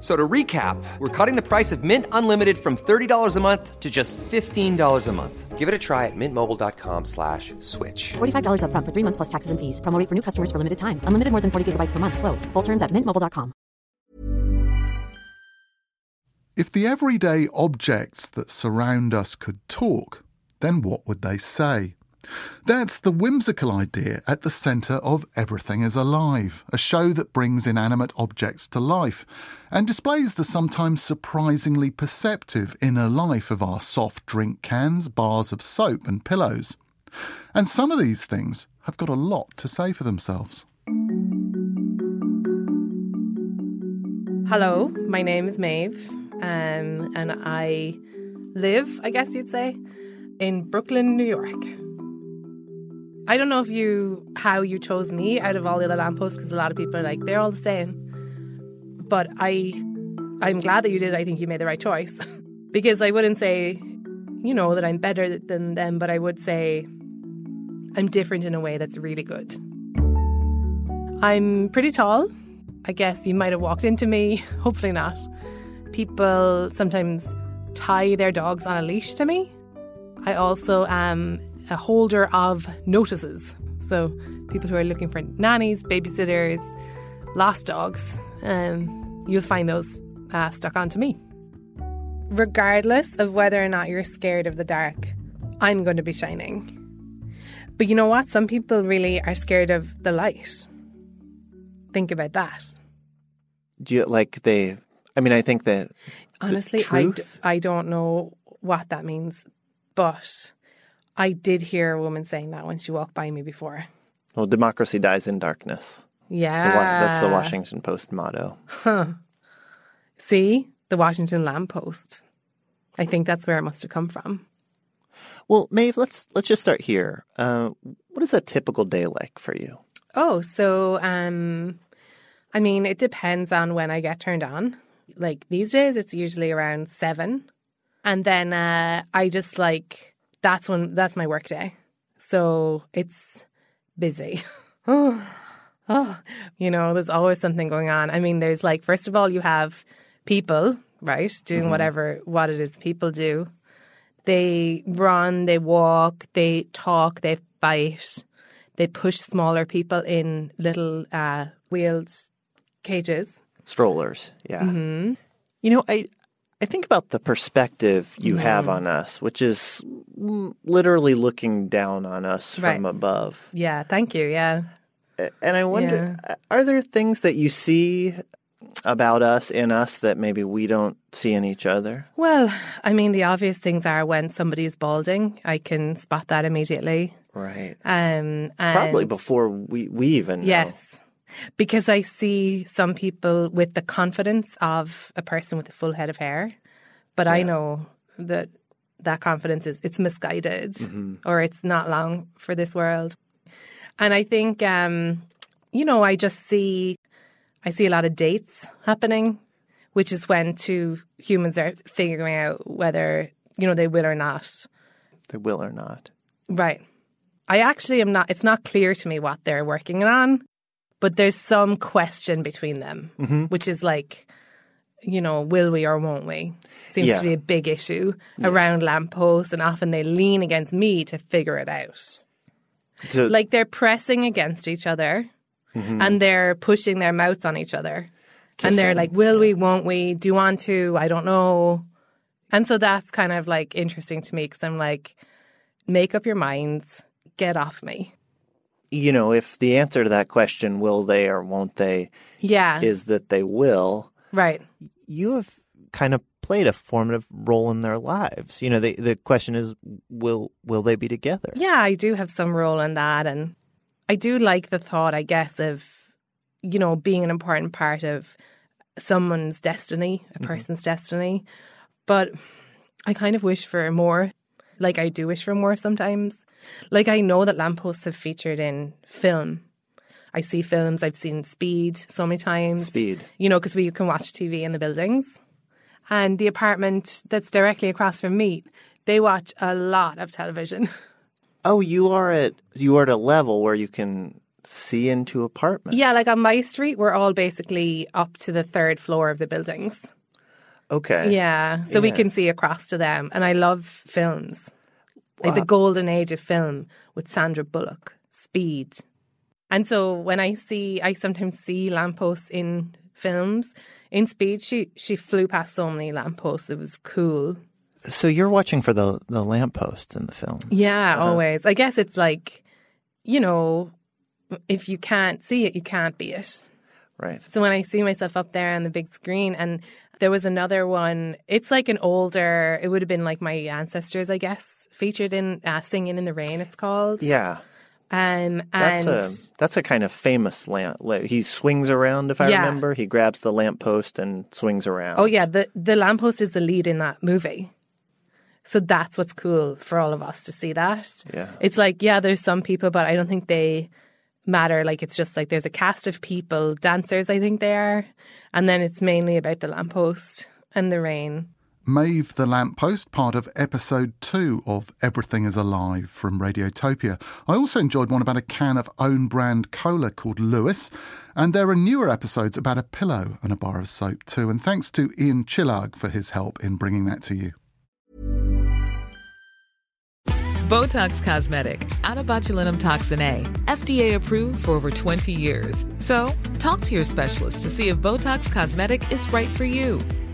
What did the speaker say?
F- So to recap, we're cutting the price of Mint Unlimited from $30 a month to just $15 a month. Give it a try at mintmobile.com slash switch. $45 upfront for three months plus taxes and fees. Promo rate for new customers for limited time. Unlimited more than 40 gigabytes per month. Slows. Full terms at mintmobile.com. If the everyday objects that surround us could talk, then what would they say? That's the whimsical idea at the centre of Everything is Alive, a show that brings inanimate objects to life and displays the sometimes surprisingly perceptive inner life of our soft drink cans, bars of soap, and pillows. And some of these things have got a lot to say for themselves. Hello, my name is Maeve, um, and I live, I guess you'd say, in Brooklyn, New York. I don't know if you how you chose me out of all the other lampposts because a lot of people are like they're all the same, but I I'm glad that you did. I think you made the right choice because I wouldn't say, you know, that I'm better than them, but I would say I'm different in a way that's really good. I'm pretty tall. I guess you might have walked into me, hopefully not. People sometimes tie their dogs on a leash to me. I also am a holder of notices. So, people who are looking for nannies, babysitters, lost dogs, um, you'll find those uh, stuck onto me. Regardless of whether or not you're scared of the dark, I'm going to be shining. But you know what? Some people really are scared of the light. Think about that. Do you like they? I mean, I think that Honestly, I, d- truth- I don't know what that means, but I did hear a woman saying that when she walked by me before. well, democracy dies in darkness. Yeah. Wa- that's the Washington Post motto. Huh. See? The Washington Lamppost. I think that's where it must have come from. Well, Maeve, let's let's just start here. Uh, what is a typical day like for you? Oh, so um I mean, it depends on when I get turned on. Like these days it's usually around 7. And then uh I just like that's when that's my work day. So it's busy. oh, oh, you know, there's always something going on. I mean, there's like first of all you have people, right, doing whatever what it is people do. They run, they walk, they talk, they fight they push smaller people in little uh, wheeled cages. Strollers, yeah. Mm-hmm. You know, I I think about the perspective you have Mm-hmm. on us, which is mm, literally looking down on us from above. Yeah, thank you. Yeah. And I wonder, uh, are there things that you see about us in us that maybe we don't see in each other? Well, I mean, the obvious things are when somebody is balding, I can spot that immediately. Right. Um, Probably before we, we even know. Yes. Because I see some people with the confidence of a person with a full head of hair, but I know that that confidence is it's misguided or it's not long for this world. And I think um you know, I just see I see a lot of dates happening, which is when two humans are figuring out whether, you know, they will or not. They will or not. Right. I actually am not, it's not clear to me what they're working on, but there's some question between them, which is like, you know, will we or won't we? Seems Yeah. to be a big issue around lampposts, and often they lean against me to figure it out. So, Like they're pressing against each other mm-hmm. and they're pushing their mouths on each other. And they're like, will we, won't we, do you want to? I don't know. And so that's kind of like interesting to me because I'm like, make up your minds, get off me. you know, if the answer to that question, will they or won't they, Yeah. is that they will, right. You have kind of played a formative role in their lives. You know, the the question is, will will they be together? Yeah, I do have some role in that. And I do like the thought, I guess, of, you know, being an important part of someone's destiny, a mm-hmm. person's destiny. But I kind of wish for more. Like, I do wish for more sometimes. Like, I know that lampposts have featured in film. I see films. I've seen Speed so many times. Speed. You know, because we can watch TV in the buildings. And the apartment that's directly across from me, they watch a lot of television. Oh, you are at you are at a level where you can see into apartments. yeah, like on my street, we're all basically up to the third floor of the buildings. Okay. Yeah, so we can see across to them. And I love films. Like the golden age of film with Sandra Bullock, Speed. And so when I see, I sometimes see lampposts in films. In Speed, she, she flew past so many lampposts. It was cool. So you're watching for the the lampposts in the film. Yeah, Uh-huh. always. I guess it's like, you know, if you can't see it, you can't be it. Right. So when I see myself up there on the big screen, and there was another one, it's like an older, it would have been like my ancestors, I guess, featured in uh, Singing in the Rain, it's called. Yeah. Um, That's a that's a kind of famous lamp. He swings around, if I Yeah. remember. He grabs the lamppost and swings around. oh, yeah, the, the lamppost is the lead in that movie. So that's what's cool for all of us to see that. Yeah. It's like, yeah, there's some people, but I don't think they matter. Like, it's just like there's a cast of people, dancers, I think they are. And then it's mainly about the lamppost and the rain. Maeve the Lamppost, part of episode two of Everything is Alive from Radiotopia. I also enjoyed one about a can of own brand cola called Louis, and there are newer episodes about a pillow and a bar of soap too. And thanks to Ian Chillag for his help in bringing that to you. Botox Cosmetic, out of botulinum toxin A, FDA approved for over 20 years. So, talk to your specialist to see if Botox Cosmetic is right for you.